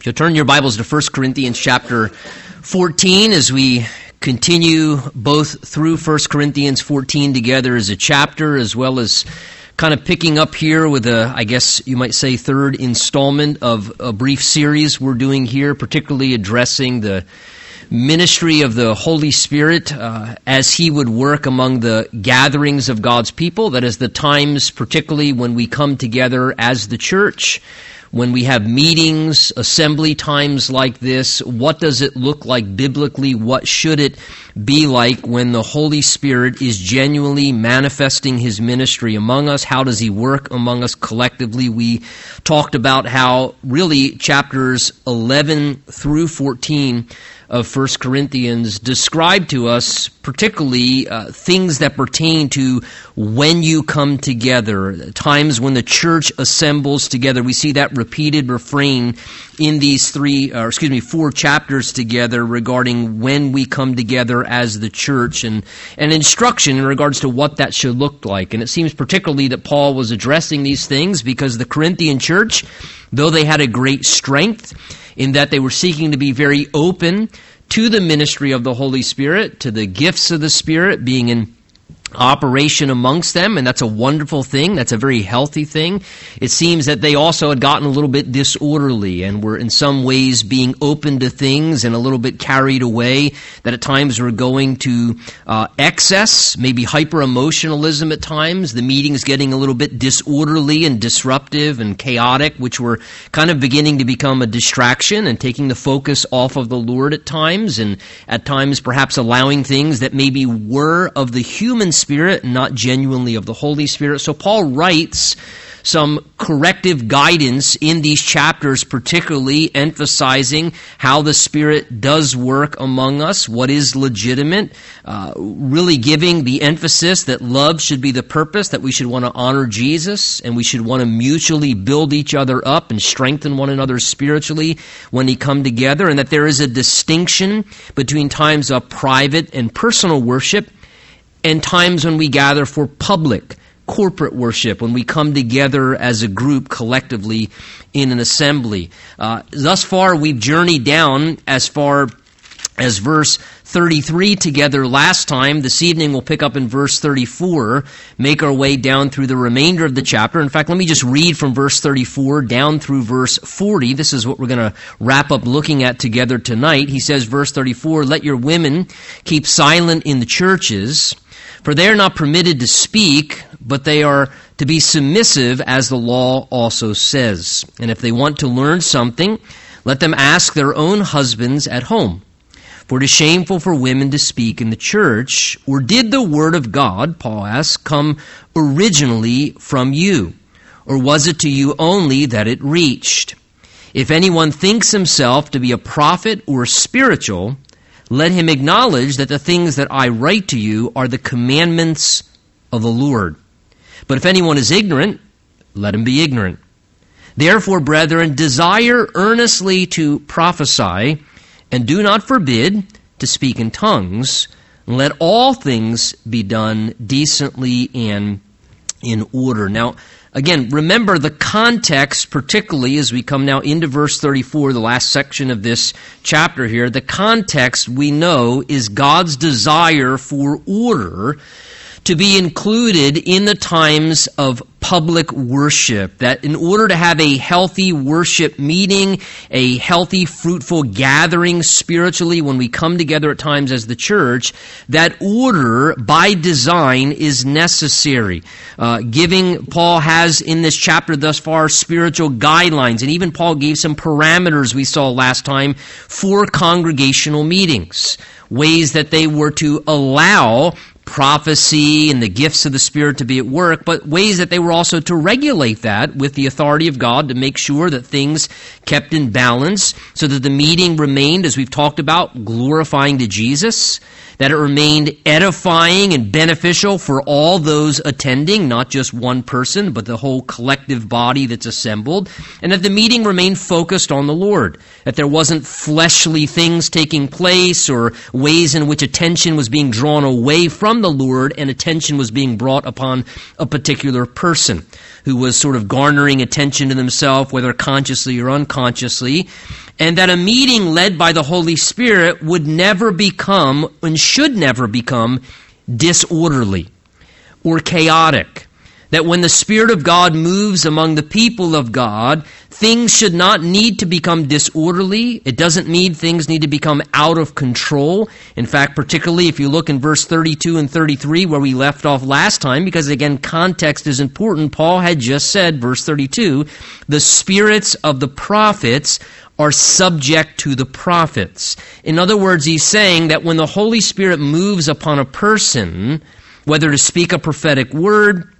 If you'll turn your Bibles to 1 Corinthians chapter 14 as we continue both through 1 Corinthians 14 together as a chapter as well as kind of picking up here with a, I guess you might say, third installment of a brief series we're doing here, particularly addressing the ministry of the Holy Spirit uh, as He would work among the gatherings of God's people. That is the times, particularly when we come together as the church when we have meetings, assembly times like this, what does it look like biblically? What should it be like when the Holy Spirit is genuinely manifesting His ministry among us? How does He work among us collectively? We talked about how really chapters 11 through 14 of First Corinthians describe to us particularly uh, things that pertain to when you come together, times when the church assembles together. We see that repeated refrain in these three, or excuse me, four chapters together regarding when we come together as the church and, and instruction in regards to what that should look like. And it seems particularly that Paul was addressing these things because the Corinthian church, though they had a great strength, in that they were seeking to be very open to the ministry of the Holy Spirit, to the gifts of the Spirit being in operation amongst them, and that's a wonderful thing. That's a very healthy thing. It seems that they also had gotten a little bit disorderly and were in some ways being open to things and a little bit carried away, that at times were going to uh, excess, maybe hyper emotionalism at times, the meetings getting a little bit disorderly and disruptive and chaotic, which were kind of beginning to become a distraction and taking the focus off of the Lord at times, and at times perhaps allowing things that maybe were of the human Spirit, not genuinely of the Holy Spirit. So Paul writes some corrective guidance in these chapters, particularly emphasizing how the Spirit does work among us, what is legitimate, uh, really giving the emphasis that love should be the purpose, that we should want to honor Jesus, and we should want to mutually build each other up and strengthen one another spiritually when we come together, and that there is a distinction between times of private and personal worship and times when we gather for public, corporate worship, when we come together as a group collectively in an assembly. Uh, thus far, we've journeyed down as far as verse 33 together last time. This evening we'll pick up in verse 34, make our way down through the remainder of the chapter. In fact, let me just read from verse 34 down through verse 40. This is what we're going to wrap up looking at together tonight. He says, verse 34, Let your women keep silent in the churches for they are not permitted to speak, but they are to be submissive, as the law also says. And if they want to learn something, let them ask their own husbands at home. For it is shameful for women to speak in the church. Or did the word of God, Paul asks, come originally from you? Or was it to you only that it reached? If anyone thinks himself to be a prophet or spiritual, let him acknowledge that the things that I write to you are the commandments of the Lord. But if anyone is ignorant, let him be ignorant. Therefore, brethren, desire earnestly to prophesy, and do not forbid to speak in tongues. Let all things be done decently and in order. Now, Again, remember the context, particularly as we come now into verse 34, the last section of this chapter here. The context we know is God's desire for order to be included in the times of public worship. That in order to have a healthy worship meeting, a healthy, fruitful gathering spiritually when we come together at times as the church, that order by design is necessary. Uh, giving, Paul has in this chapter thus far spiritual guidelines, and even Paul gave some parameters we saw last time for congregational meetings ways that they were to allow prophecy and the gifts of the Spirit to be at work, but ways that they were also to regulate that with the authority of God to make sure that things kept in balance so that the meeting remained, as we've talked about, glorifying to Jesus that it remained edifying and beneficial for all those attending, not just one person, but the whole collective body that's assembled, and that the meeting remained focused on the Lord, that there wasn't fleshly things taking place or ways in which attention was being drawn away from the Lord and attention was being brought upon a particular person who was sort of garnering attention to themselves, whether consciously or unconsciously, and that a meeting led by the Holy Spirit would never become and should never become disorderly or chaotic that when the Spirit of God moves among the people of God, things should not need to become disorderly. It doesn't mean things need to become out of control. In fact, particularly if you look in verse 32 and 33 where we left off last time, because again, context is important, Paul had just said, verse 32, the spirits of the prophets are subject to the prophets. In other words, he's saying that when the Holy Spirit moves upon a person, whether to speak a prophetic word,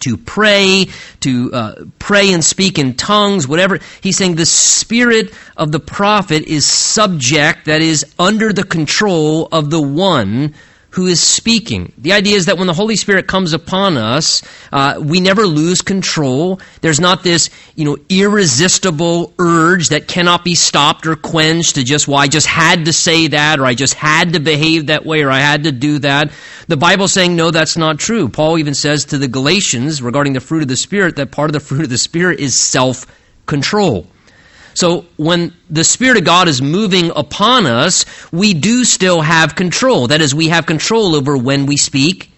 to pray, to uh, pray and speak in tongues, whatever. He's saying the spirit of the prophet is subject, that is, under the control of the one who is speaking. The idea is that when the Holy Spirit comes upon us, uh, we never lose control. There's not this, you know, irresistible urge that cannot be stopped or quenched to just, well, I just had to say that, or I just had to behave that way, or I had to do that. The Bible's saying, no, that's not true. Paul even says to the Galatians regarding the fruit of the Spirit that part of the fruit of the Spirit is self control. So when the Spirit of God is moving upon us, we do still have control. That is, we have control over when we speak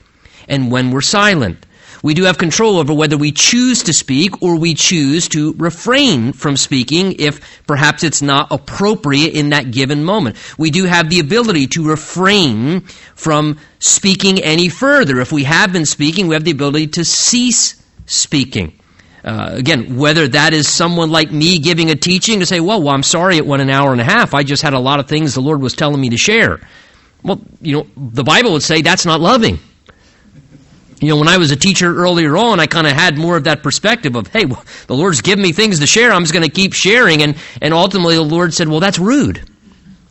and when we're silent. We do have control over whether we choose to speak or we choose to refrain from speaking if perhaps it's not appropriate in that given moment. We do have the ability to refrain from speaking any further. If we have been speaking, we have the ability to cease speaking. Uh, again, whether that is someone like me giving a teaching to say, well, well, I'm sorry it went an hour and a half. I just had a lot of things the Lord was telling me to share. Well, you know, the Bible would say that's not loving. You know, when I was a teacher earlier on, I kind of had more of that perspective of, hey, well, the Lord's given me things to share. I'm just going to keep sharing. And, and ultimately the Lord said, well, that's rude.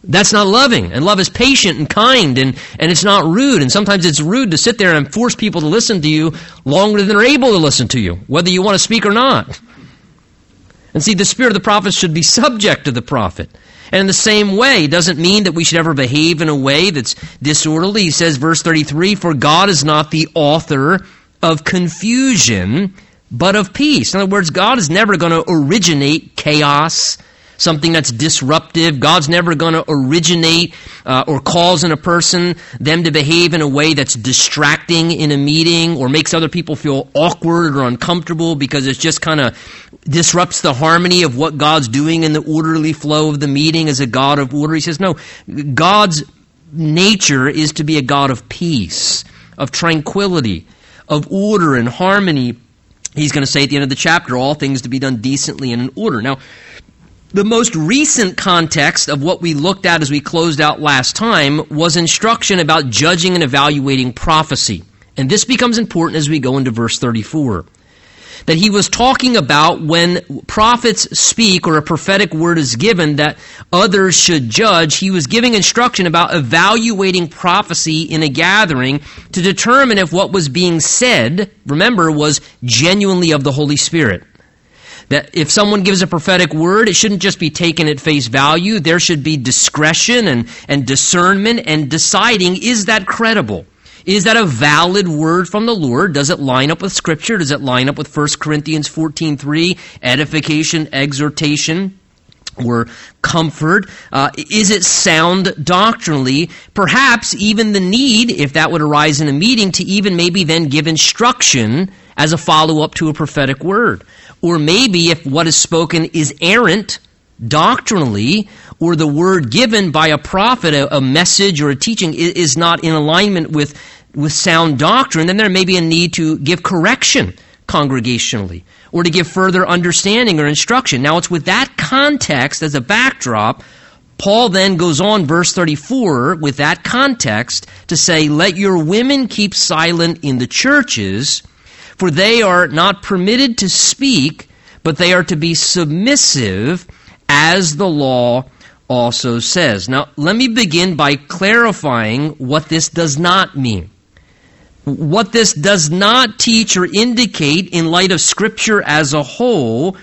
That's not loving. And love is patient and kind and, and it's not rude. And sometimes it's rude to sit there and force people to listen to you longer than they're able to listen to you, whether you want to speak or not. And see, the spirit of the prophet should be subject to the prophet. And in the same way, doesn't mean that we should ever behave in a way that's disorderly. He says, verse 33, For God is not the author of confusion, but of peace. In other words, God is never going to originate chaos something that's disruptive. God's never going to originate uh, or cause in a person them to behave in a way that's distracting in a meeting or makes other people feel awkward or uncomfortable because it just kind of disrupts the harmony of what God's doing in the orderly flow of the meeting as a God of order. He says, no, God's nature is to be a God of peace, of tranquility, of order and harmony. He's going to say at the end of the chapter, all things to be done decently and in order. Now, the most recent context of what we looked at as we closed out last time was instruction about judging and evaluating prophecy. And this becomes important as we go into verse 34. That he was talking about when prophets speak or a prophetic word is given that others should judge. He was giving instruction about evaluating prophecy in a gathering to determine if what was being said, remember, was genuinely of the Holy Spirit. That if someone gives a prophetic word, it shouldn't just be taken at face value. There should be discretion and, and discernment and deciding is that credible? Is that a valid word from the Lord? Does it line up with Scripture? Does it line up with 1 Corinthians 14.3, edification, exhortation? or comfort? Uh, is it sound doctrinally? Perhaps even the need, if that would arise in a meeting, to even maybe then give instruction as a follow up to a prophetic word. Or maybe if what is spoken is errant doctrinally, or the word given by a prophet, a, a message or a teaching, is, not in alignment with, with sound doctrine, then there may be a need to give correction congregationally or to give further understanding or instruction. Now, it's with that context as a backdrop. Paul then goes on, verse 34, with that context to say, Let your women keep silent in the churches for they are not permitted to speak, but they are to be submissive, as the law also says. Now, let me begin by clarifying what this does not mean. What this does not teach or indicate in light of Scripture as a whole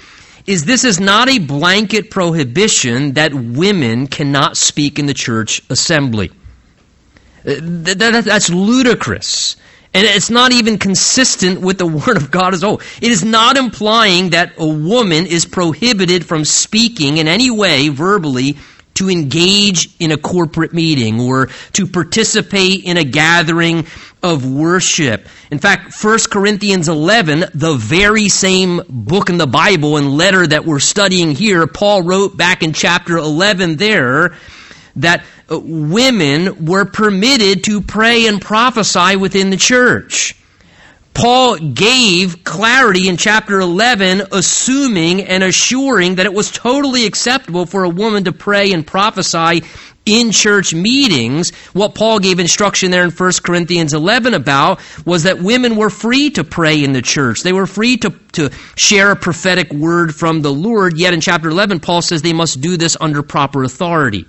is this is not a blanket prohibition that women cannot speak in the church assembly. That's ludicrous. And it's not even consistent with the Word of God as a whole. It is not implying that a woman is prohibited from speaking in any way verbally to engage in a corporate meeting or to participate in a gathering of worship. In fact, 1 Corinthians 11, the very same book in the Bible and letter that we're studying here, Paul wrote back in chapter 11 there that Uh, women were permitted to pray and prophesy within the church. Paul gave clarity in chapter 11, assuming and assuring that it was totally acceptable for a woman to pray and prophesy in church meetings. What Paul gave instruction there in 1 Corinthians 11 about was that women were free to pray in the church. They were free to, to share a prophetic word from the Lord. Yet in chapter 11, Paul says they must do this under proper authority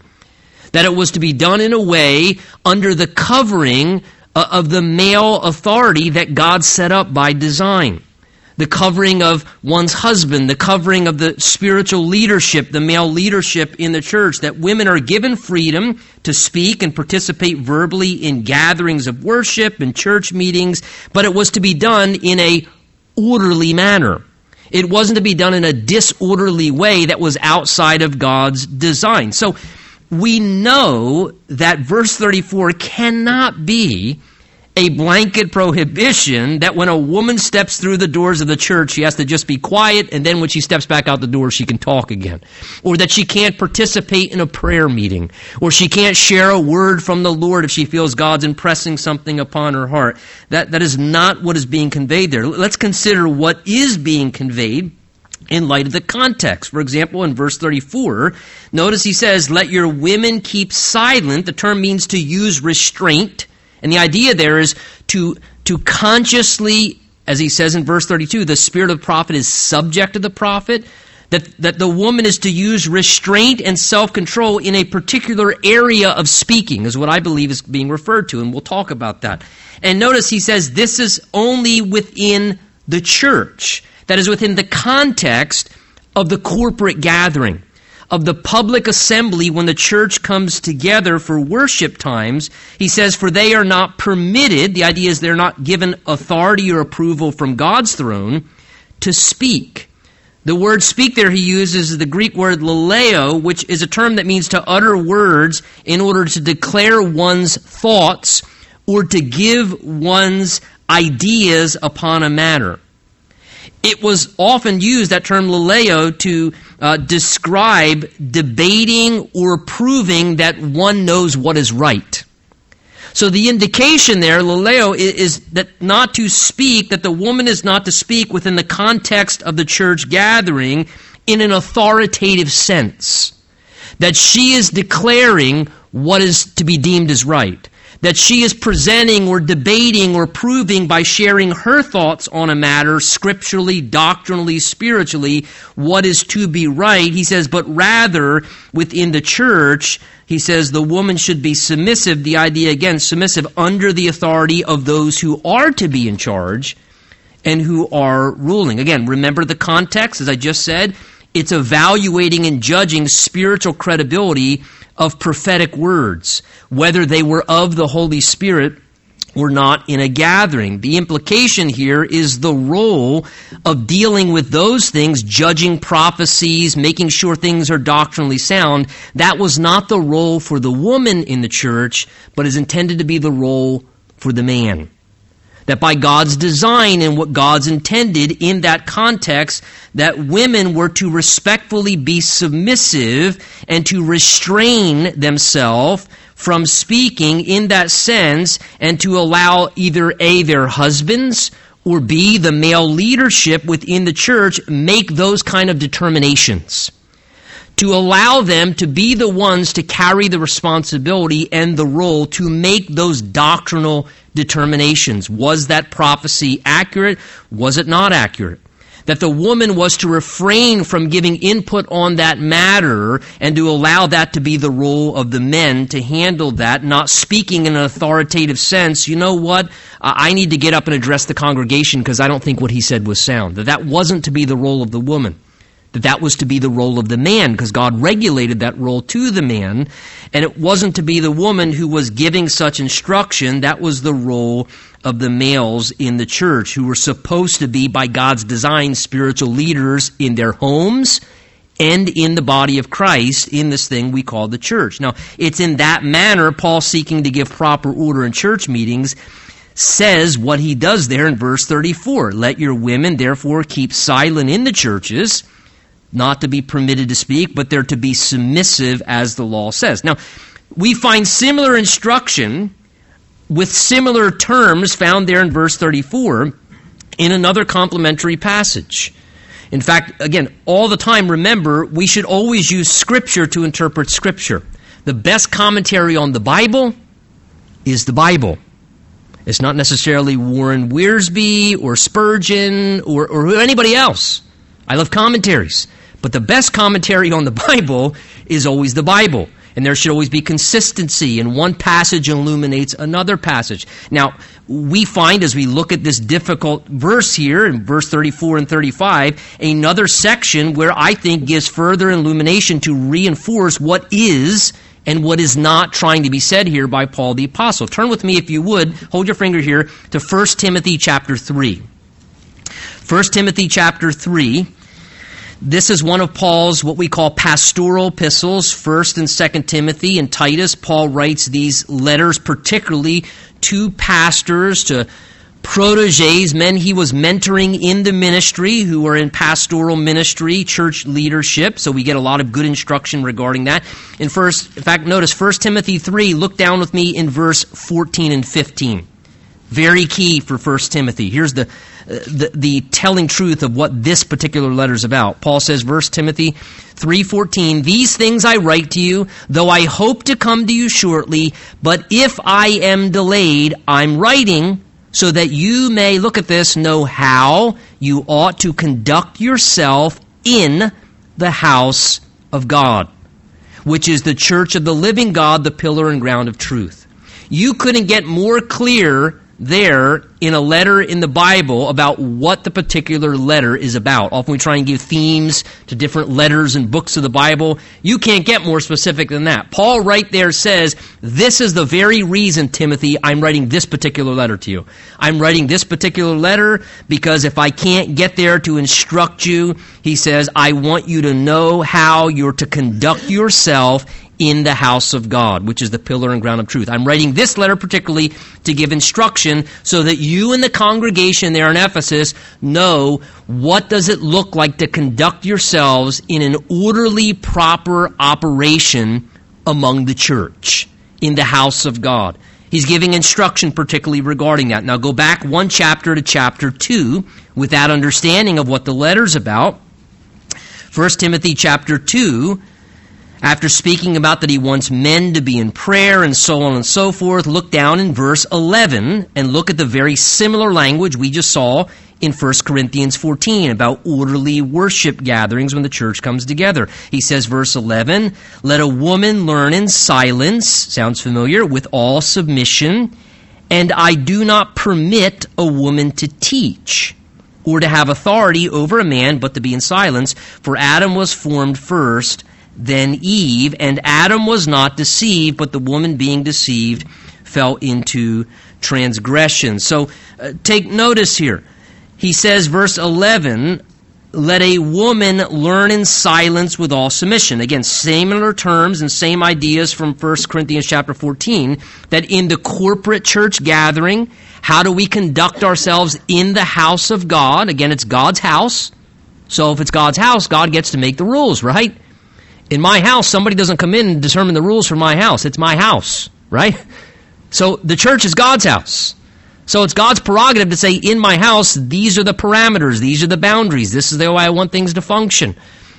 that it was to be done in a way under the covering uh, of the male authority that God set up by design. The covering of one's husband, the covering of the spiritual leadership, the male leadership in the church, that women are given freedom to speak and participate verbally in gatherings of worship and church meetings, but it was to be done in a orderly manner. It wasn't to be done in a disorderly way that was outside of God's design. So we know that verse 34 cannot be a blanket prohibition that when a woman steps through the doors of the church, she has to just be quiet, and then when she steps back out the door, she can talk again. Or that she can't participate in a prayer meeting. Or she can't share a word from the Lord if she feels God's impressing something upon her heart. That, that is not what is being conveyed there. Let's consider what is being conveyed in light of the context. For example, in verse 34, notice he says, Let your women keep silent. The term means to use restraint. And the idea there is to, to consciously, as he says in verse 32, the spirit of the prophet is subject to the prophet. That, that the woman is to use restraint and self control in a particular area of speaking, is what I believe is being referred to, and we'll talk about that. And notice he says this is only within the church that is within the context of the corporate gathering, of the public assembly when the church comes together for worship times. He says, For they are not permitted, the idea is they're not given authority or approval from God's throne to speak. The word speak there he uses is the Greek word laleo, which is a term that means to utter words in order to declare one's thoughts or to give one's ideas upon a matter. It was often used, that term laleo, to uh, describe debating or proving that one knows what is right. So the indication there, laleo, is, that not to speak, that the woman is not to speak within the context of the church gathering in an authoritative sense. That she is declaring what is to be deemed as right that she is presenting or debating or proving by sharing her thoughts on a matter scripturally, doctrinally, spiritually, what is to be right. He says, but rather within the church, he says the woman should be submissive. The idea again, submissive under the authority of those who are to be in charge and who are ruling. Again, remember the context, as I just said. It's evaluating and judging spiritual credibility of prophetic words, whether they were of the Holy Spirit or not in a gathering. The implication here is the role of dealing with those things, judging prophecies, making sure things are doctrinally sound. That was not the role for the woman in the church, but is intended to be the role for the man that by God's design and what God's intended in that context, that women were to respectfully be submissive and to restrain themselves from speaking in that sense and to allow either A, their husbands, or B, the male leadership within the church make those kind of determinations. To allow them to be the ones to carry the responsibility and the role to make those doctrinal determinations. Was that prophecy accurate? Was it not accurate? That the woman was to refrain from giving input on that matter and to allow that to be the role of the men to handle that, not speaking in an authoritative sense. You know what? I need to get up and address the congregation because I don't think what he said was sound. That that wasn't to be the role of the woman that that was to be the role of the man because God regulated that role to the man and it wasn't to be the woman who was giving such instruction that was the role of the males in the church who were supposed to be by God's design spiritual leaders in their homes and in the body of Christ in this thing we call the church. Now, it's in that manner Paul seeking to give proper order in church meetings says what he does there in verse 34. Let your women therefore keep silent in the churches not to be permitted to speak, but they're to be submissive as the law says. Now, we find similar instruction with similar terms found there in verse 34 in another complementary passage. In fact, again, all the time, remember, we should always use Scripture to interpret Scripture. The best commentary on the Bible is the Bible. It's not necessarily Warren Wiersbe or Spurgeon or, or anybody else. I love commentaries. But the best commentary on the Bible is always the Bible. And there should always be consistency, and one passage illuminates another passage. Now, we find as we look at this difficult verse here in verse 34 and 35, another section where I think gives further illumination to reinforce what is and what is not trying to be said here by Paul the Apostle. Turn with me, if you would, hold your finger here to 1 Timothy chapter 3. 1 Timothy chapter 3. This is one of Paul's what we call pastoral epistles, 1st and 2nd Timothy and Titus. Paul writes these letters particularly to pastors, to proteges, men he was mentoring in the ministry who are in pastoral ministry, church leadership. So we get a lot of good instruction regarding that. In first, in fact, notice 1 Timothy 3, look down with me in verse 14 and 15. Very key for 1 Timothy. Here's the, the, the telling truth of what this particular letter is about. Paul says, verse Timothy 3.14, These things I write to you, though I hope to come to you shortly, but if I am delayed, I'm writing so that you may, look at this, know how you ought to conduct yourself in the house of God, which is the church of the living God, the pillar and ground of truth. You couldn't get more clear there in a letter in the Bible about what the particular letter is about. Often we try and give themes to different letters and books of the Bible. You can't get more specific than that. Paul right there says, this is the very reason, Timothy, I'm writing this particular letter to you. I'm writing this particular letter because if I can't get there to instruct you, he says, I want you to know how you're to conduct yourself in the house of God, which is the pillar and ground of truth. I'm writing this letter particularly to give instruction so that you and the congregation there in Ephesus know what does it look like to conduct yourselves in an orderly, proper operation among the church, in the house of God. He's giving instruction particularly regarding that. Now go back one chapter to chapter 2 with that understanding of what the letter's about. 1 Timothy chapter 2 after speaking about that he wants men to be in prayer and so on and so forth, look down in verse 11 and look at the very similar language we just saw in 1 Corinthians 14 about orderly worship gatherings when the church comes together. He says, verse 11, Let a woman learn in silence, sounds familiar, with all submission, and I do not permit a woman to teach or to have authority over a man, but to be in silence, for Adam was formed first than Eve, and Adam was not deceived, but the woman being deceived fell into transgression. So uh, take notice here. He says, verse 11, let a woman learn in silence with all submission. Again, similar terms and same ideas from 1 Corinthians chapter 14, that in the corporate church gathering, how do we conduct ourselves in the house of God? Again, it's God's house. So if it's God's house, God gets to make the rules, right? In my house, somebody doesn't come in and determine the rules for my house. It's my house, right? So the church is God's house. So it's God's prerogative to say, in my house, these are the parameters, these are the boundaries, this is the way I want things to function.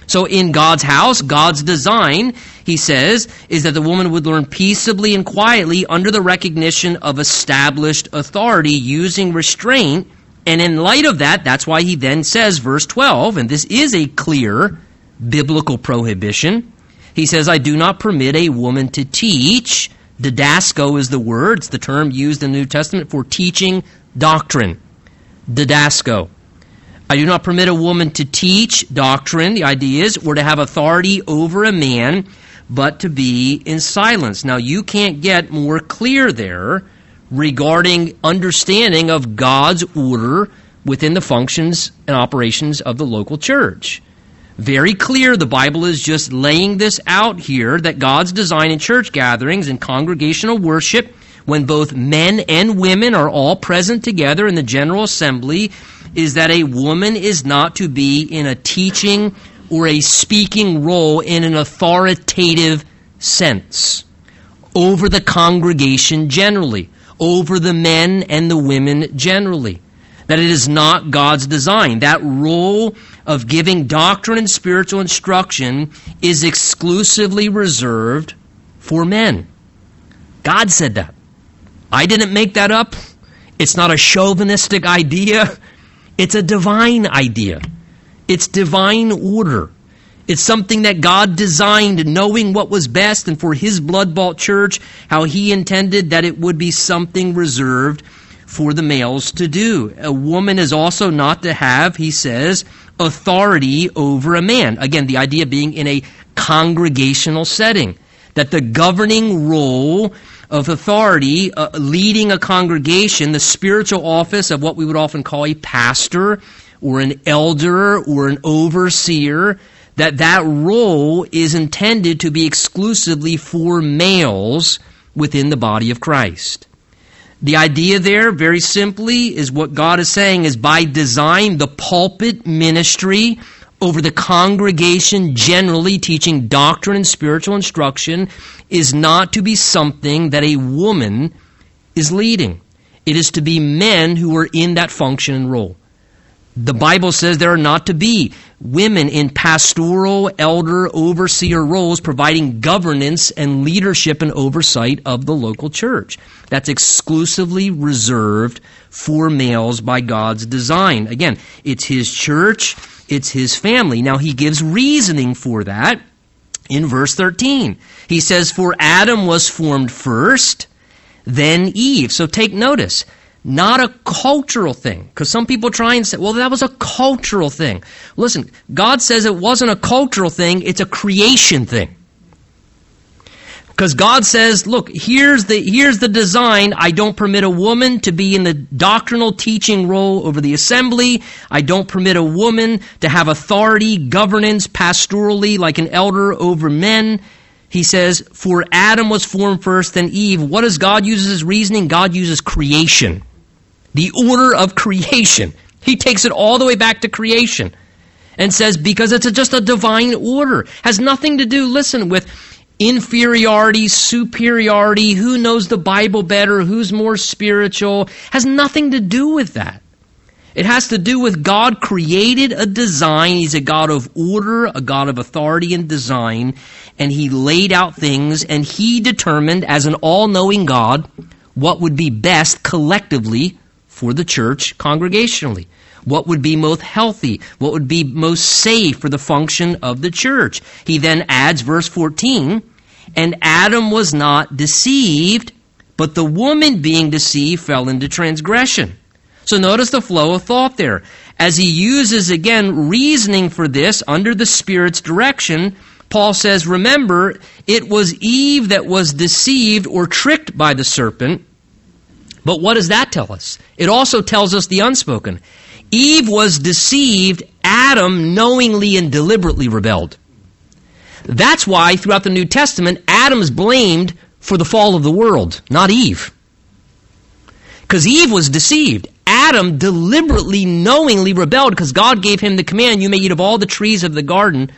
So in God's house, God's design, he says, is that the woman would learn peaceably and quietly under the recognition of established authority using restraint. And in light of that, that's why he then says, verse 12, and this is a clear biblical prohibition. He says, I do not permit a woman to teach. Didasko is the word, it's the term used in the New Testament for teaching doctrine. Didasko. I do not permit a woman to teach doctrine, the idea is, or to have authority over a man, but to be in silence. Now, you can't get more clear there regarding understanding of God's order within the functions and operations of the local church. Very clear, the Bible is just laying this out here that God's design in church gatherings and congregational worship, when both men and women are all present together in the general assembly, is that a woman is not to be in a teaching or a speaking role in an authoritative sense over the congregation generally, over the men and the women generally. That it is not God's design. That role of giving doctrine and spiritual instruction is exclusively reserved for men. God said that. I didn't make that up. It's not a chauvinistic idea. It's a divine idea. It's divine order. It's something that God designed, knowing what was best, and for His blood bought church, how He intended that it would be something reserved for the males to do. A woman is also not to have, he says, authority over a man. Again, the idea being in a congregational setting. That the governing role of authority, uh, leading a congregation, the spiritual office of what we would often call a pastor or an elder or an overseer, that that role is intended to be exclusively for males within the body of Christ. The idea there, very simply, is what God is saying is by design, the pulpit ministry over the congregation generally teaching doctrine and spiritual instruction is not to be something that a woman is leading. It is to be men who are in that function and role. The Bible says there are not to be women in pastoral, elder, overseer roles providing governance and leadership and oversight of the local church. That's exclusively reserved for males by God's design. Again, it's His church, it's His family. Now, He gives reasoning for that in verse 13. He says, For Adam was formed first, then Eve. So take notice not a cultural thing. Because some people try and say, well, that was a cultural thing. Listen, God says it wasn't a cultural thing, it's a creation thing. Because God says, look, here's the, here's the design. I don't permit a woman to be in the doctrinal teaching role over the assembly. I don't permit a woman to have authority, governance, pastorally, like an elder over men. He says, for Adam was formed first, then Eve. What does God use as reasoning? God uses creation the order of creation. He takes it all the way back to creation and says, because it's a, just a divine order. Has nothing to do, listen, with inferiority, superiority, who knows the Bible better, who's more spiritual. Has nothing to do with that. It has to do with God created a design. He's a God of order, a God of authority and design, and He laid out things, and He determined, as an all knowing God, what would be best collectively for the church congregationally. What would be most healthy? What would be most safe for the function of the church? He then adds verse 14, and Adam was not deceived, but the woman being deceived fell into transgression. So notice the flow of thought there. As he uses again reasoning for this under the Spirit's direction, Paul says, remember, it was Eve that was deceived or tricked by the serpent. But what does that tell us? It also tells us the unspoken. Eve was deceived, Adam knowingly and deliberately rebelled. That's why throughout the New Testament, Adam's blamed for the fall of the world, not Eve. Because Eve was deceived. Adam deliberately, knowingly rebelled because God gave him the command, you may eat of all the trees of the garden,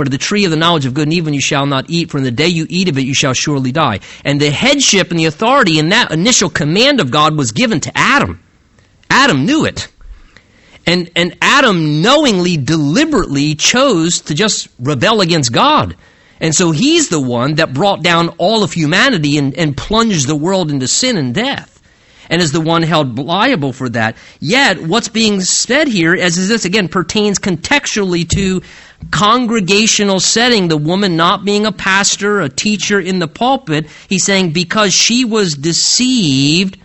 but of the tree of the knowledge of good and evil you shall not eat, for in the day you eat of it you shall surely die. And the headship and the authority in that initial command of God was given to Adam. Adam knew it. And, and Adam knowingly, deliberately chose to just rebel against God. And so he's the one that brought down all of humanity and, and plunged the world into sin and death and is the one held liable for that. Yet, what's being said here, as is this again, pertains contextually to congregational setting, the woman not being a pastor, a teacher in the pulpit, he's saying because she was deceived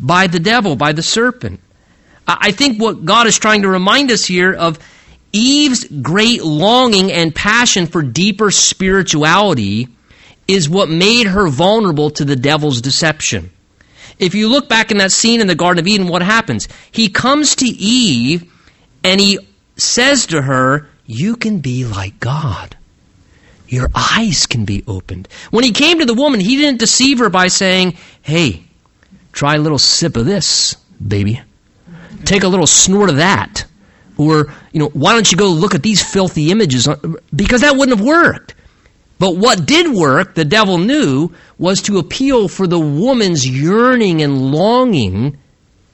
by the devil, by the serpent. I think what God is trying to remind us here of Eve's great longing and passion for deeper spirituality is what made her vulnerable to the devil's deception. If you look back in that scene in the Garden of Eden, what happens? He comes to Eve and he says to her, You can be like God. Your eyes can be opened. When he came to the woman, he didn't deceive her by saying, Hey, try a little sip of this, baby. Take a little snort of that. Or, you know, why don't you go look at these filthy images? Because that wouldn't have worked. But what did work, the devil knew, was to appeal for the woman's yearning and longing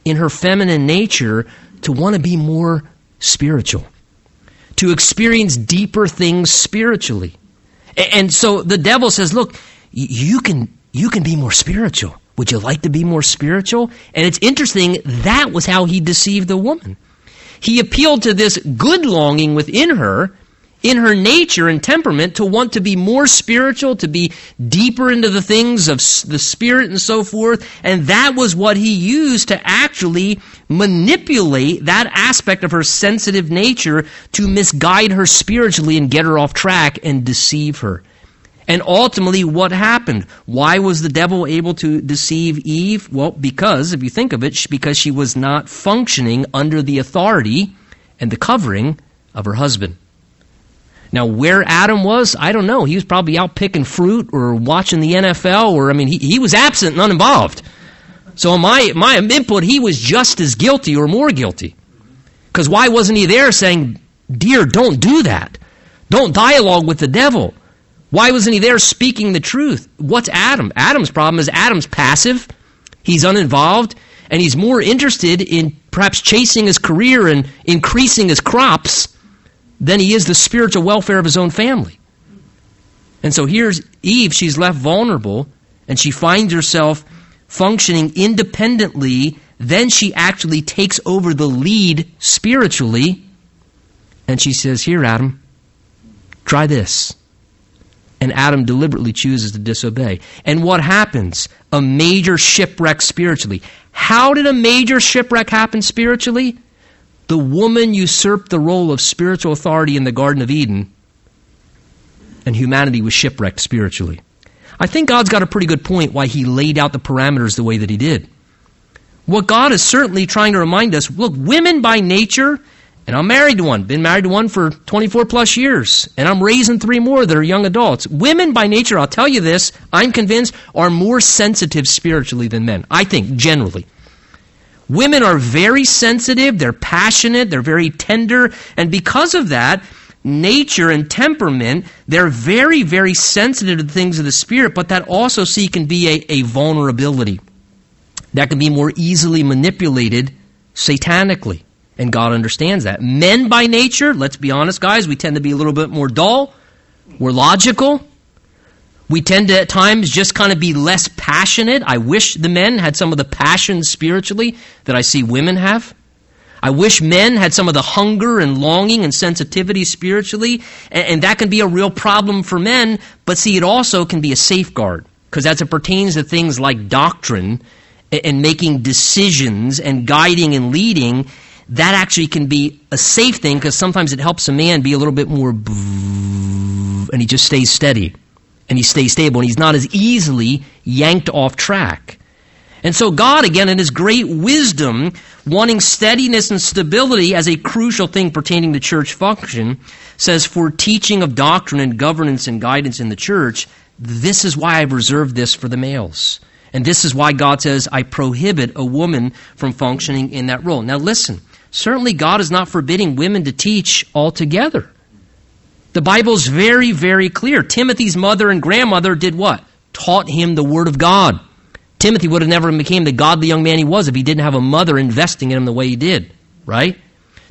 in her feminine nature to want to be more spiritual, to experience deeper things spiritually. And so the devil says, look, you can, you can be more spiritual. Would you like to be more spiritual? And it's interesting, that was how he deceived the woman. He appealed to this good longing within her in her nature and temperament to want to be more spiritual, to be deeper into the things of the Spirit and so forth. And that was what he used to actually manipulate that aspect of her sensitive nature to misguide her spiritually and get her off track and deceive her. And ultimately, what happened? Why was the devil able to deceive Eve? Well, because, if you think of it, because she was not functioning under the authority and the covering of her husband. Now, where Adam was, I don't know. He was probably out picking fruit or watching the NFL, or, I mean, he, he was absent and uninvolved. So, my, my input, he was just as guilty or more guilty. Because why wasn't he there saying, Dear, don't do that? Don't dialogue with the devil. Why wasn't he there speaking the truth? What's Adam? Adam's problem is Adam's passive, he's uninvolved, and he's more interested in perhaps chasing his career and increasing his crops than he is the spiritual welfare of his own family. And so here's Eve, she's left vulnerable, and she finds herself functioning independently. Then she actually takes over the lead spiritually, and she says, Here, Adam, try this. And Adam deliberately chooses to disobey. And what happens? A major shipwreck spiritually. How did a major shipwreck happen spiritually? The woman usurped the role of spiritual authority in the Garden of Eden, and humanity was shipwrecked spiritually. I think God's got a pretty good point why he laid out the parameters the way that he did. What God is certainly trying to remind us look, women by nature, and I'm married to one, been married to one for 24 plus years, and I'm raising three more that are young adults. Women by nature, I'll tell you this, I'm convinced, are more sensitive spiritually than men. I think, generally. Women are very sensitive, they're passionate, they're very tender, and because of that, nature and temperament, they're very, very sensitive to the things of the Spirit, but that also, see, can be a, a vulnerability that can be more easily manipulated satanically. And God understands that. Men by nature, let's be honest, guys, we tend to be a little bit more dull. We're logical. We tend to at times just kind of be less passionate. I wish the men had some of the passion spiritually that I see women have. I wish men had some of the hunger and longing and sensitivity spiritually, and, and that can be a real problem for men, but see, it also can be a safeguard, because as it pertains to things like doctrine and, and making decisions and guiding and leading, that actually can be a safe thing, because sometimes it helps a man be a little bit more, and he just stays steady and he stays stable and he's not as easily yanked off track. And so, God, again, in His great wisdom, wanting steadiness and stability as a crucial thing pertaining to church function, says, For teaching of doctrine and governance and guidance in the church, this is why I've reserved this for the males. And this is why God says, I prohibit a woman from functioning in that role. Now, listen, certainly God is not forbidding women to teach altogether. The Bible's very, very clear. Timothy's mother and grandmother did what? Taught him the Word of God. Timothy would have never became the godly young man he was if he didn't have a mother investing in him the way he did, right?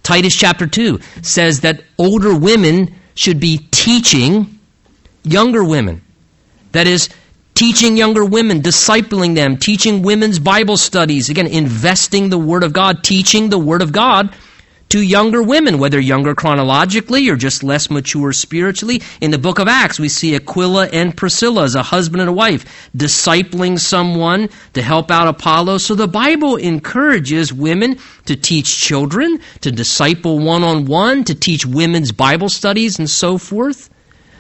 Titus chapter 2 says that older women should be teaching younger women. That is, teaching younger women, discipling them, teaching women's Bible studies, again, investing the Word of God, teaching the Word of God to younger women, whether younger chronologically or just less mature spiritually. In the book of Acts, we see Aquila and Priscilla as a husband and a wife discipling someone to help out Apollo. So the Bible encourages women to teach children, to disciple one on one, to teach women's Bible studies, and so forth.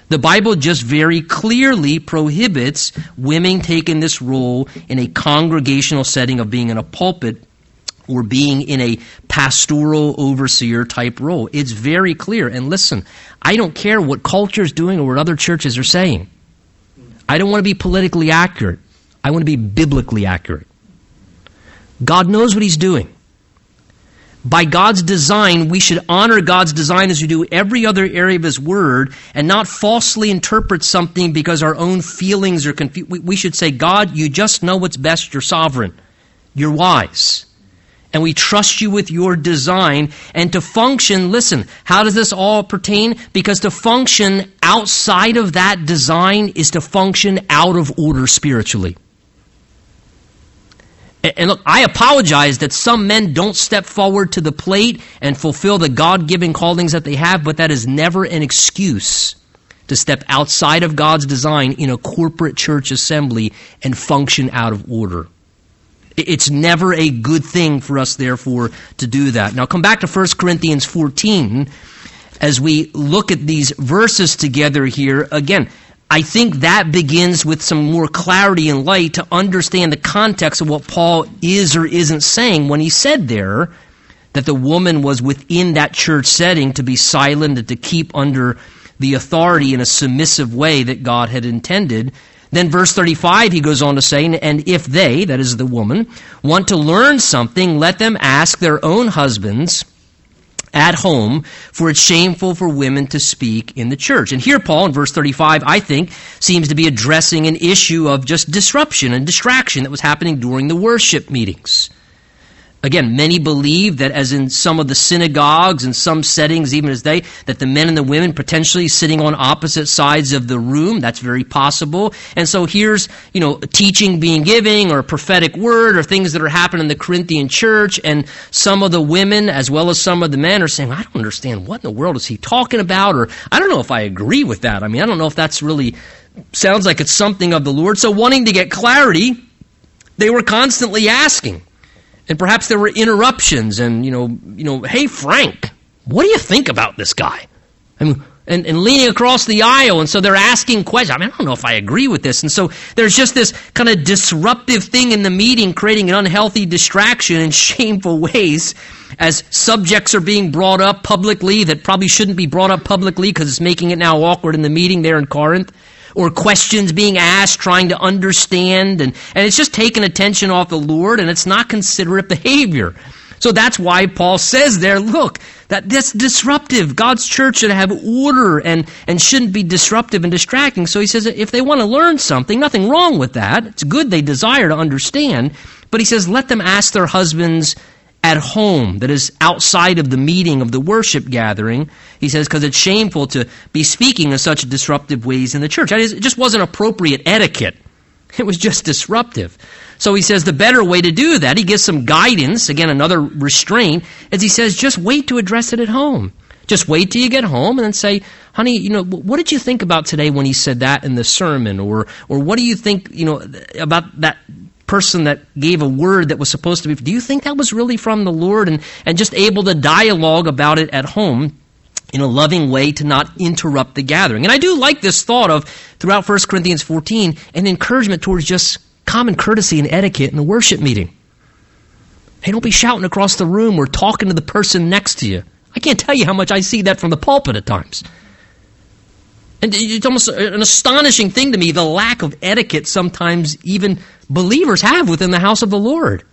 The Bible just very clearly prohibits women taking this role in a congregational setting of being in a pulpit or being in a pastoral overseer type role. It's very clear. And listen, I don't care what culture is doing or what other churches are saying. I don't want to be politically accurate. I want to be biblically accurate. God knows what He's doing. By God's design, we should honor God's design as we do every other area of His Word and not falsely interpret something because our own feelings are confused. We should say, God, you just know what's best. You're sovereign. You're wise and we trust you with your design. And to function, listen, how does this all pertain? Because to function outside of that design is to function out of order spiritually. And look, I apologize that some men don't step forward to the plate and fulfill the God given callings that they have, but that is never an excuse to step outside of God's design in a corporate church assembly and function out of order. It's never a good thing for us, therefore, to do that. Now, come back to 1 Corinthians 14 as we look at these verses together here. Again, I think that begins with some more clarity and light to understand the context of what Paul is or isn't saying when he said there that the woman was within that church setting to be silent and to keep under the authority in a submissive way that God had intended. Then, verse 35, he goes on to say, And if they, that is the woman, want to learn something, let them ask their own husbands at home, for it's shameful for women to speak in the church. And here, Paul, in verse 35, I think, seems to be addressing an issue of just disruption and distraction that was happening during the worship meetings. Again, many believe that, as in some of the synagogues and some settings, even as they, that the men and the women potentially sitting on opposite sides of the room. That's very possible. And so here's, you know, teaching being given or a prophetic word or things that are happening in the Corinthian church. And some of the women, as well as some of the men, are saying, I don't understand what in the world is he talking about? Or I don't know if I agree with that. I mean, I don't know if that's really sounds like it's something of the Lord. So wanting to get clarity, they were constantly asking. And perhaps there were interruptions and, you know, you know, hey, Frank, what do you think about this guy? I mean, and, and leaning across the aisle, and so they're asking questions. I mean, I don't know if I agree with this. And so there's just this kind of disruptive thing in the meeting, creating an unhealthy distraction in shameful ways as subjects are being brought up publicly that probably shouldn't be brought up publicly because it's making it now awkward in the meeting there in Corinth or questions being asked, trying to understand, and, and it's just taking attention off the Lord, and it's not considerate behavior. So that's why Paul says there, look, that that's disruptive. God's church should have order and, and shouldn't be disruptive and distracting. So he says if they want to learn something, nothing wrong with that. It's good they desire to understand. But he says let them ask their husbands at home, that is outside of the meeting of the worship gathering. He says, because it's shameful to be speaking in such disruptive ways in the church. It just wasn't appropriate etiquette. It was just disruptive. So he says the better way to do that, he gives some guidance, again, another restraint, as he says, just wait to address it at home. Just wait till you get home and then say, honey, you know, what did you think about today when he said that in the sermon? Or, or what do you think, you know, about that person that gave a word that was supposed to be, do you think that was really from the Lord? And, and just able to dialogue about it at home in a loving way to not interrupt the gathering. And I do like this thought of, throughout 1 Corinthians 14, an encouragement towards just common courtesy and etiquette in a worship meeting. Hey, don't be shouting across the room or talking to the person next to you. I can't tell you how much I see that from the pulpit at times. And it's almost an astonishing thing to me the lack of etiquette sometimes even believers have within the house of the Lord.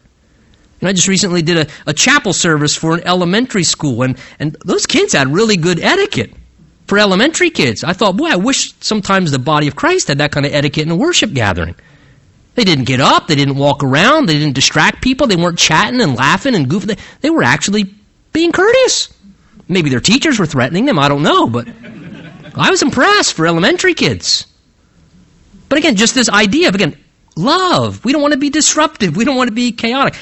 And I just recently did a, a chapel service for an elementary school, and, and those kids had really good etiquette for elementary kids. I thought, boy, I wish sometimes the body of Christ had that kind of etiquette in a worship gathering. They didn't get up, they didn't walk around, they didn't distract people, they weren't chatting and laughing and goofing. They, they were actually being courteous. Maybe their teachers were threatening them, I don't know, but I was impressed for elementary kids. But again, just this idea of, again, love. We don't want to be disruptive. We don't want to be chaotic.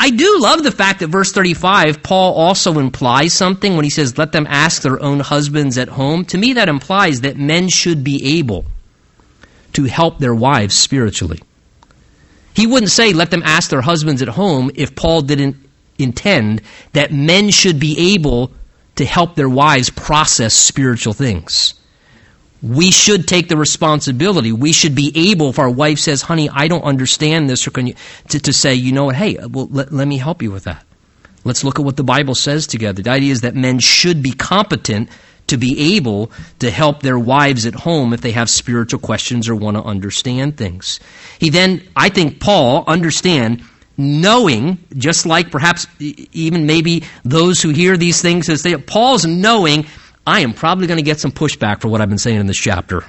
I do love the fact that verse 35, Paul also implies something when he says, let them ask their own husbands at home. To me, that implies that men should be able to help their wives spiritually. He wouldn't say, let them ask their husbands at home if Paul didn't intend that men should be able to help their wives process spiritual things. We should take the responsibility. We should be able, if our wife says, honey, I don't understand this, or can you, to, to say, you know what, hey, well, let, let me help you with that. Let's look at what the Bible says together. The idea is that men should be competent to be able to help their wives at home if they have spiritual questions or want to understand things. He then, I think Paul, understand knowing, just like perhaps even maybe those who hear these things as they, Paul's knowing, I am probably going to get some pushback for what I've been saying in this chapter.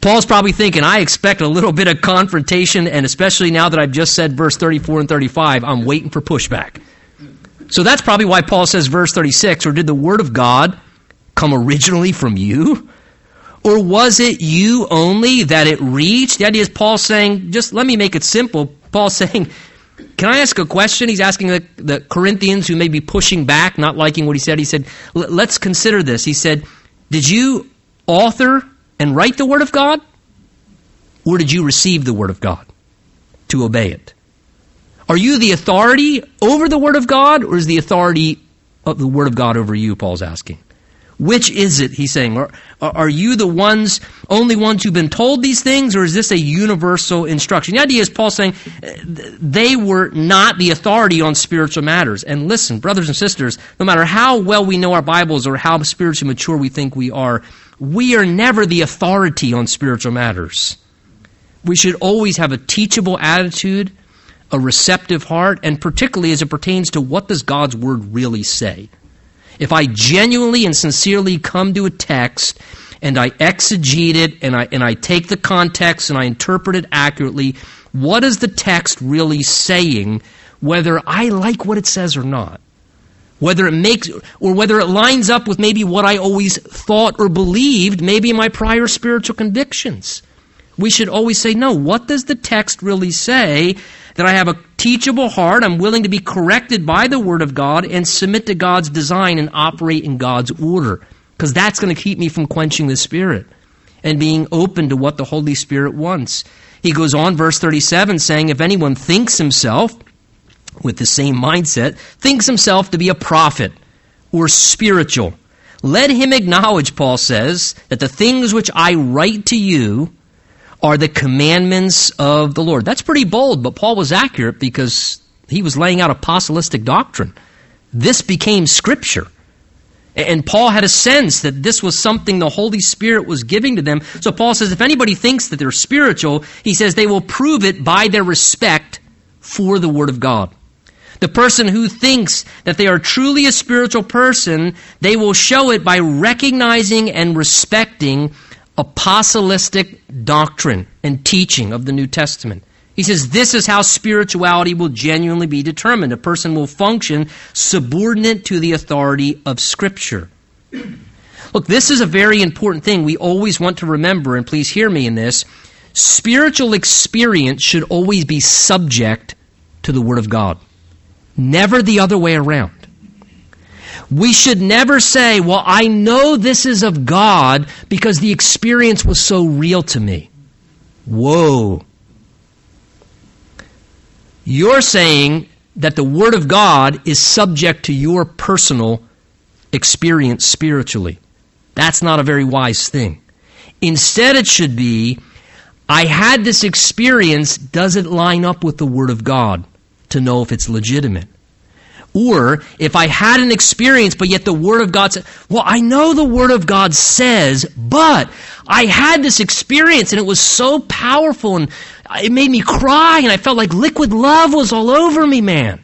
Paul's probably thinking, I expect a little bit of confrontation, and especially now that I've just said verse 34 and 35, I'm waiting for pushback. So that's probably why Paul says verse 36, or did the word of God come originally from you? Or was it you only that it reached? The idea is Paul saying, just let me make it simple. Paul saying, can I ask a question? He's asking the, the Corinthians who may be pushing back, not liking what he said. He said, let's consider this. He said, did you author and write the Word of God? Or did you receive the Word of God to obey it? Are you the authority over the Word of God, or is the authority of the Word of God over you, Paul's asking? Which is it, he's saying? Are, are you the ones, only ones who've been told these things, or is this a universal instruction? The idea is Paul saying uh, they were not the authority on spiritual matters. And listen, brothers and sisters, no matter how well we know our Bibles or how spiritually mature we think we are, we are never the authority on spiritual matters. We should always have a teachable attitude, a receptive heart, and particularly as it pertains to what does God's Word really say if I genuinely and sincerely come to a text and I exegete it and I, and I take the context and I interpret it accurately, what is the text really saying, whether I like what it says or not? Whether it makes, or whether it lines up with maybe what I always thought or believed, maybe my prior spiritual convictions. We should always say, no, what does the text really say? that I have a teachable heart, I'm willing to be corrected by the Word of God and submit to God's design and operate in God's order. Because that's going to keep me from quenching the Spirit and being open to what the Holy Spirit wants. He goes on, verse 37, saying, If anyone thinks himself, with the same mindset, thinks himself to be a prophet or spiritual, let him acknowledge, Paul says, that the things which I write to you are the commandments of the Lord. That's pretty bold, but Paul was accurate because he was laying out apostolistic doctrine. This became Scripture. And Paul had a sense that this was something the Holy Spirit was giving to them. So Paul says if anybody thinks that they're spiritual, he says they will prove it by their respect for the Word of God. The person who thinks that they are truly a spiritual person, they will show it by recognizing and respecting apostolistic doctrine and teaching of the New Testament. He says this is how spirituality will genuinely be determined. A person will function subordinate to the authority of Scripture. Look, this is a very important thing we always want to remember, and please hear me in this. Spiritual experience should always be subject to the Word of God, never the other way around. We should never say, Well, I know this is of God because the experience was so real to me. Whoa. You're saying that the Word of God is subject to your personal experience spiritually. That's not a very wise thing. Instead, it should be I had this experience. Does it line up with the Word of God to know if it's legitimate? Or if I had an experience, but yet the Word of God said, well, I know the Word of God says, but I had this experience and it was so powerful and it made me cry and I felt like liquid love was all over me, man.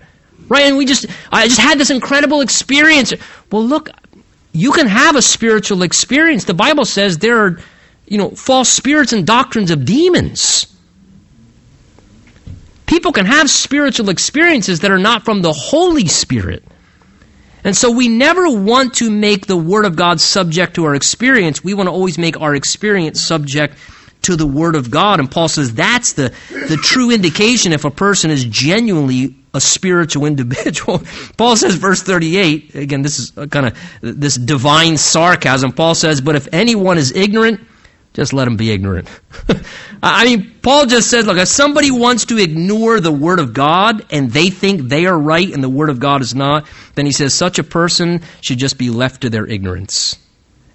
Right? And we just, I just had this incredible experience. Well, look, you can have a spiritual experience. The Bible says there are, you know, false spirits and doctrines of demons. People can have spiritual experiences that are not from the Holy Spirit. And so we never want to make the Word of God subject to our experience. We want to always make our experience subject to the Word of God. And Paul says that's the, the true indication if a person is genuinely a spiritual individual. Paul says, verse 38, again, this is kind of this divine sarcasm. Paul says, But if anyone is ignorant, just let them be ignorant. I mean, Paul just says, look, if somebody wants to ignore the Word of God and they think they are right and the Word of God is not, then he says such a person should just be left to their ignorance.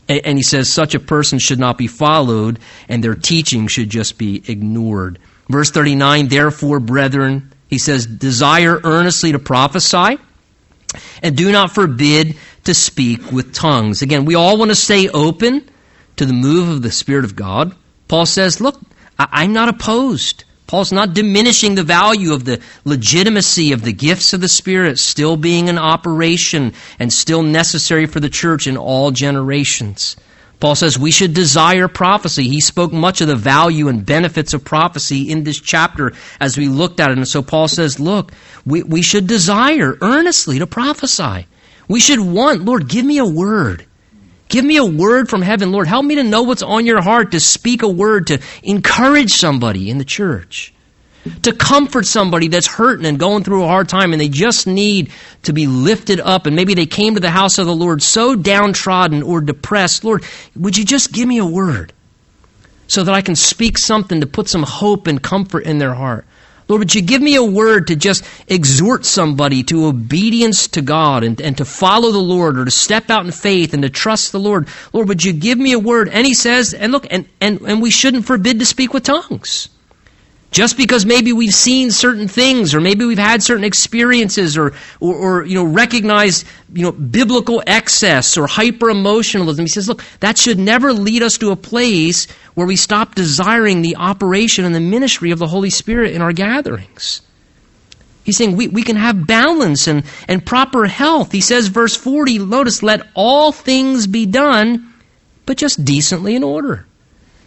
And he says such a person should not be followed and their teaching should just be ignored. Verse 39, therefore, brethren, he says, desire earnestly to prophesy and do not forbid to speak with tongues. Again, we all want to stay open to the move of the Spirit of God. Paul says, look, I'm not opposed. Paul's not diminishing the value of the legitimacy of the gifts of the Spirit still being in operation and still necessary for the church in all generations. Paul says we should desire prophecy. He spoke much of the value and benefits of prophecy in this chapter as we looked at it. And so Paul says, look, we, we should desire earnestly to prophesy. We should want, Lord, give me a word. Give me a word from heaven, Lord. Help me to know what's on your heart, to speak a word, to encourage somebody in the church, to comfort somebody that's hurting and going through a hard time and they just need to be lifted up. And maybe they came to the house of the Lord so downtrodden or depressed. Lord, would you just give me a word so that I can speak something to put some hope and comfort in their heart? Lord, would you give me a word to just exhort somebody to obedience to God and, and to follow the Lord or to step out in faith and to trust the Lord? Lord, would you give me a word? And he says, and look, and, and, and we shouldn't forbid to speak with tongues. Just because maybe we've seen certain things or maybe we've had certain experiences or, or, or you know, recognize, you know, biblical excess or hyper emotionalism. He says, look, that should never lead us to a place where we stop desiring the operation and the ministry of the Holy Spirit in our gatherings. He's saying we, we can have balance and, and proper health. He says, verse 40, notice, let all things be done, but just decently in order.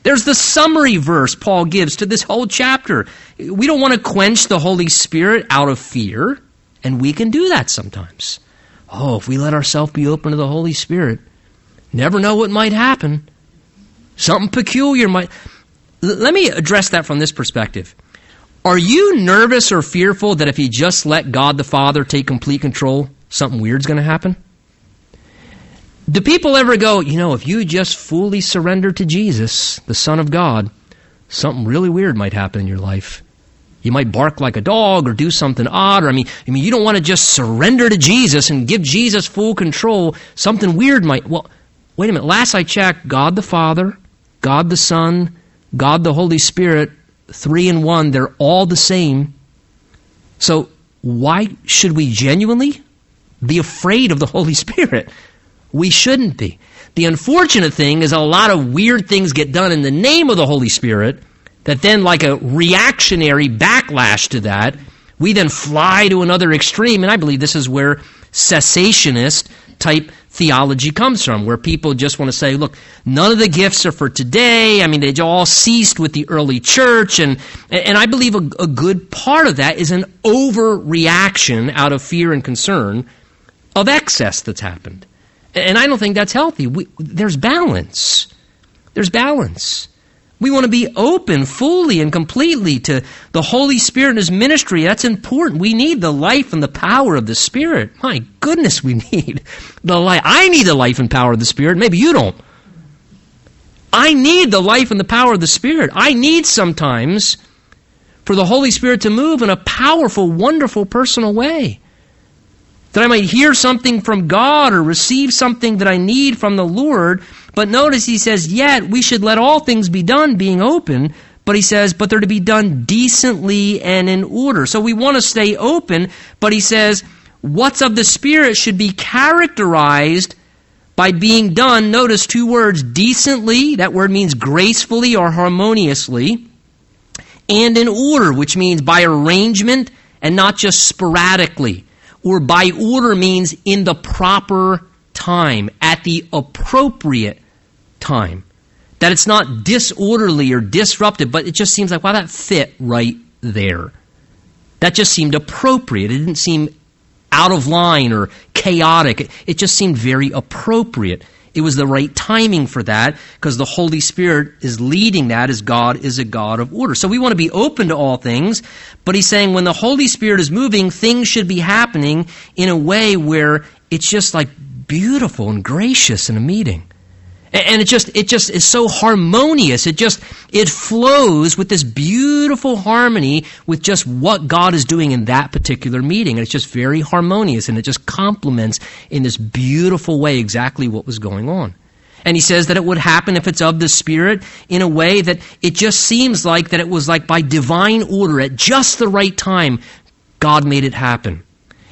There's the summary verse Paul gives to this whole chapter. We don't want to quench the Holy Spirit out of fear, and we can do that sometimes. Oh, if we let ourselves be open to the Holy Spirit, never know what might happen. Something peculiar might. Let me address that from this perspective. Are you nervous or fearful that if you just let God the Father take complete control, something weird's going to happen? Do people ever go, you know, if you just fully surrender to Jesus, the Son of God, something really weird might happen in your life? You might bark like a dog or do something odd, or I mean, I mean, you don't want to just surrender to Jesus and give Jesus full control. Something weird might. Well, wait a minute. Last I checked, God the Father, God the Son, God the Holy Spirit, three in one, they're all the same. So why should we genuinely be afraid of the Holy Spirit? We shouldn't be. The unfortunate thing is a lot of weird things get done in the name of the Holy Spirit that then, like a reactionary backlash to that, we then fly to another extreme. And I believe this is where cessationist type theology comes from, where people just want to say, look, none of the gifts are for today. I mean, they all ceased with the early church. And, and I believe a, a good part of that is an overreaction out of fear and concern of excess that's happened. And I don't think that's healthy. We, there's balance. There's balance. We want to be open fully and completely to the Holy Spirit and His ministry. That's important. We need the life and the power of the Spirit. My goodness, we need the life. I need the life and power of the Spirit. Maybe you don't. I need the life and the power of the Spirit. I need sometimes for the Holy Spirit to move in a powerful, wonderful, personal way that I might hear something from God or receive something that I need from the Lord. But notice he says, yet we should let all things be done, being open. But he says, but they're to be done decently and in order. So we want to stay open, but he says, what's of the Spirit should be characterized by being done, notice two words, decently, that word means gracefully or harmoniously, and in order, which means by arrangement and not just sporadically or by order means in the proper time, at the appropriate time. That it's not disorderly or disruptive, but it just seems like, wow, that fit right there. That just seemed appropriate. It didn't seem out of line or chaotic. It just seemed very appropriate It was the right timing for that because the Holy Spirit is leading that as God is a God of order. So we want to be open to all things, but he's saying when the Holy Spirit is moving, things should be happening in a way where it's just like beautiful and gracious in a meeting. And it just it just is so harmonious. It just it flows with this beautiful harmony with just what God is doing in that particular meeting. And it's just very harmonious and it just complements in this beautiful way exactly what was going on. And he says that it would happen if it's of the Spirit in a way that it just seems like that it was like by divine order at just the right time, God made it happen.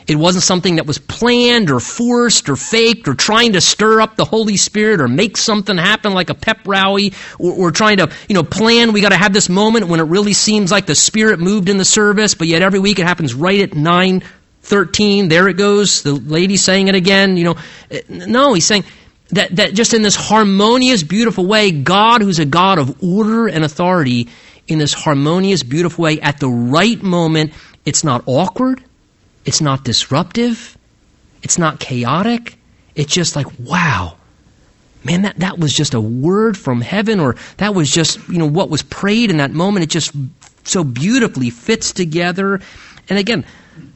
It wasn't something that was planned or forced or faked or trying to stir up the Holy Spirit or make something happen like a pep rally or, or trying to, you know, plan. We got to have this moment when it really seems like the Spirit moved in the service, but yet every week it happens right at 9 13. There it goes. The lady saying it again. You know, eh, no, he's saying that, that just in this harmonious, beautiful way, God, who's a God of order and authority, in this harmonious, beautiful way, at the right moment, it's not awkward. It's not disruptive. It's not chaotic. It's just like, wow. Man, that, that was just a word from heaven, or that was just, you know, what was prayed in that moment. It just so beautifully fits together. And again,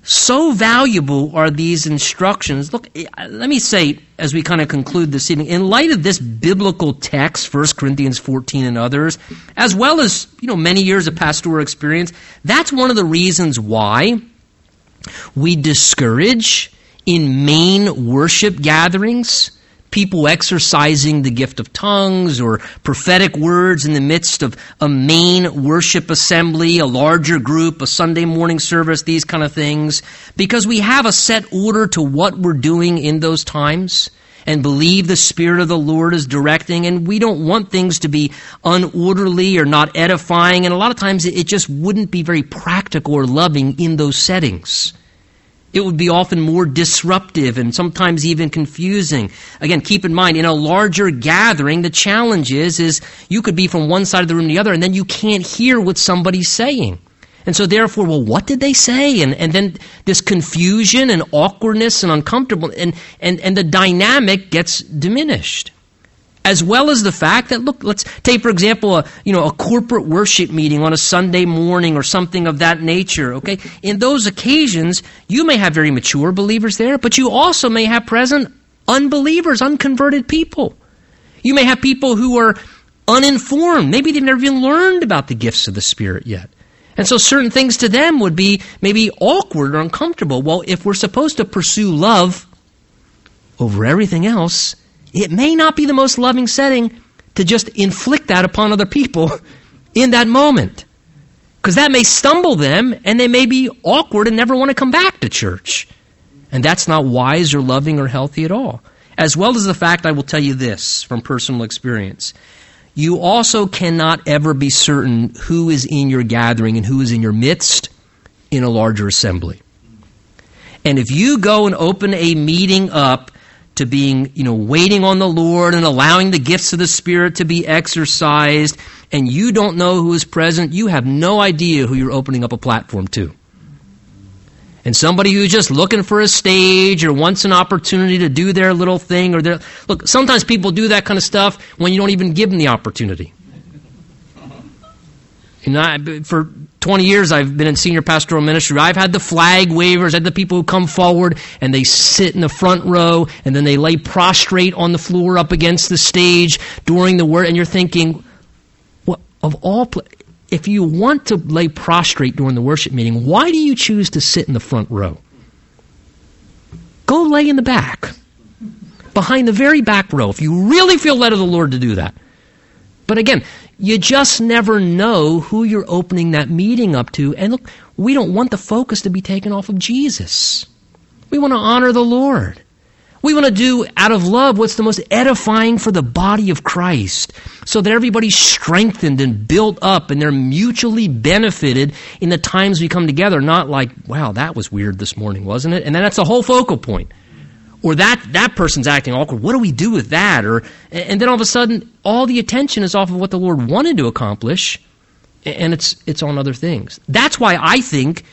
so valuable are these instructions. Look, let me say, as we kind of conclude this evening, in light of this biblical text, 1 Corinthians 14 and others, as well as, you know, many years of pastoral experience, that's one of the reasons why we discourage in main worship gatherings people exercising the gift of tongues or prophetic words in the midst of a main worship assembly, a larger group, a Sunday morning service, these kind of things, because we have a set order to what we're doing in those times and believe the Spirit of the Lord is directing, and we don't want things to be unorderly or not edifying, and a lot of times it just wouldn't be very practical or loving in those settings. It would be often more disruptive and sometimes even confusing. Again, keep in mind, in a larger gathering, the challenge is, is you could be from one side of the room to the other and then you can't hear what somebody's saying. And so therefore, well, what did they say? And, and then this confusion and awkwardness and uncomfortable and, and, and the dynamic gets diminished. As well as the fact that look let's take for example a you know a corporate worship meeting on a Sunday morning or something of that nature okay? In those occasions you may have very mature believers there but you also may have present unbelievers unconverted people. You may have people who are uninformed. Maybe they've never even learned about the gifts of the spirit yet and so certain things to them would be maybe awkward or uncomfortable well if we're supposed to pursue love over everything else it may not be the most loving setting to just inflict that upon other people in that moment. Because that may stumble them and they may be awkward and never want to come back to church. And that's not wise or loving or healthy at all. As well as the fact, I will tell you this from personal experience. You also cannot ever be certain who is in your gathering and who is in your midst in a larger assembly. And if you go and open a meeting up to being, you know, waiting on the Lord and allowing the gifts of the Spirit to be exercised, and you don't know who is present, you have no idea who you're opening up a platform to. And somebody who's just looking for a stage or wants an opportunity to do their little thing or their look, sometimes people do that kind of stuff when you don't even give them the opportunity. You know, for 20 years I've been in senior pastoral ministry. I've had the flag wavers, I've had the people who come forward and they sit in the front row and then they lay prostrate on the floor up against the stage during the word. And you're thinking, well, of all, pl- if you want to lay prostrate during the worship meeting, why do you choose to sit in the front row? Go lay in the back, behind the very back row, if you really feel led of the Lord to do that. But again, you just never know who you're opening that meeting up to. And look, we don't want the focus to be taken off of Jesus. We want to honor the Lord. We want to do out of love what's the most edifying for the body of Christ so that everybody's strengthened and built up and they're mutually benefited in the times we come together, not like, wow, that was weird this morning, wasn't it? And then that's the whole focal point or that that person's acting awkward. What do we do with that? Or and then all of a sudden, all the attention is off of what the Lord wanted to accomplish, and it's it's on other things. That's why I think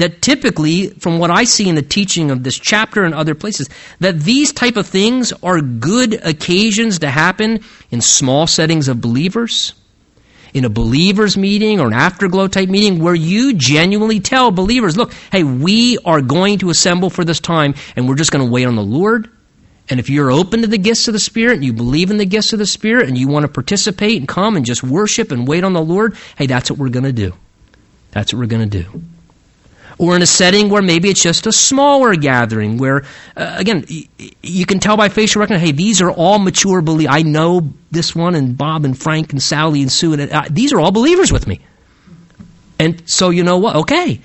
that typically, from what I see in the teaching of this chapter and other places, that these type of things are good occasions to happen in small settings of believers, in a believers meeting or an afterglow type meeting where you genuinely tell believers, look, hey, we are going to assemble for this time and we're just going to wait on the Lord. And if you're open to the gifts of the Spirit and you believe in the gifts of the Spirit and you want to participate and come and just worship and wait on the Lord, hey, that's what we're going to do. That's what we're going to do or in a setting where maybe it's just a smaller gathering where, uh, again, y- you can tell by facial recognition, hey, these are all mature believers. I know this one and Bob and Frank and Sally and Sue, and uh, these are all believers with me. And so you know what? Okay.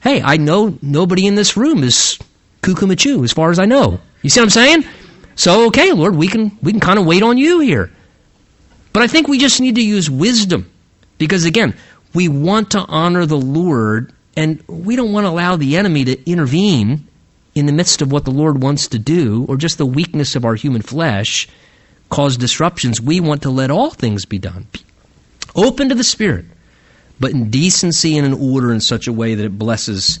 Hey, I know nobody in this room is cuckoo machu as far as I know. You see what I'm saying? So okay, Lord, we can we can kind of wait on you here. But I think we just need to use wisdom because again, we want to honor the Lord and we don't want to allow the enemy to intervene in the midst of what the Lord wants to do, or just the weakness of our human flesh cause disruptions. We want to let all things be done. Open to the Spirit, but in decency and in order in such a way that it blesses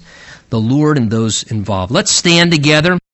the Lord and those involved. Let's stand together.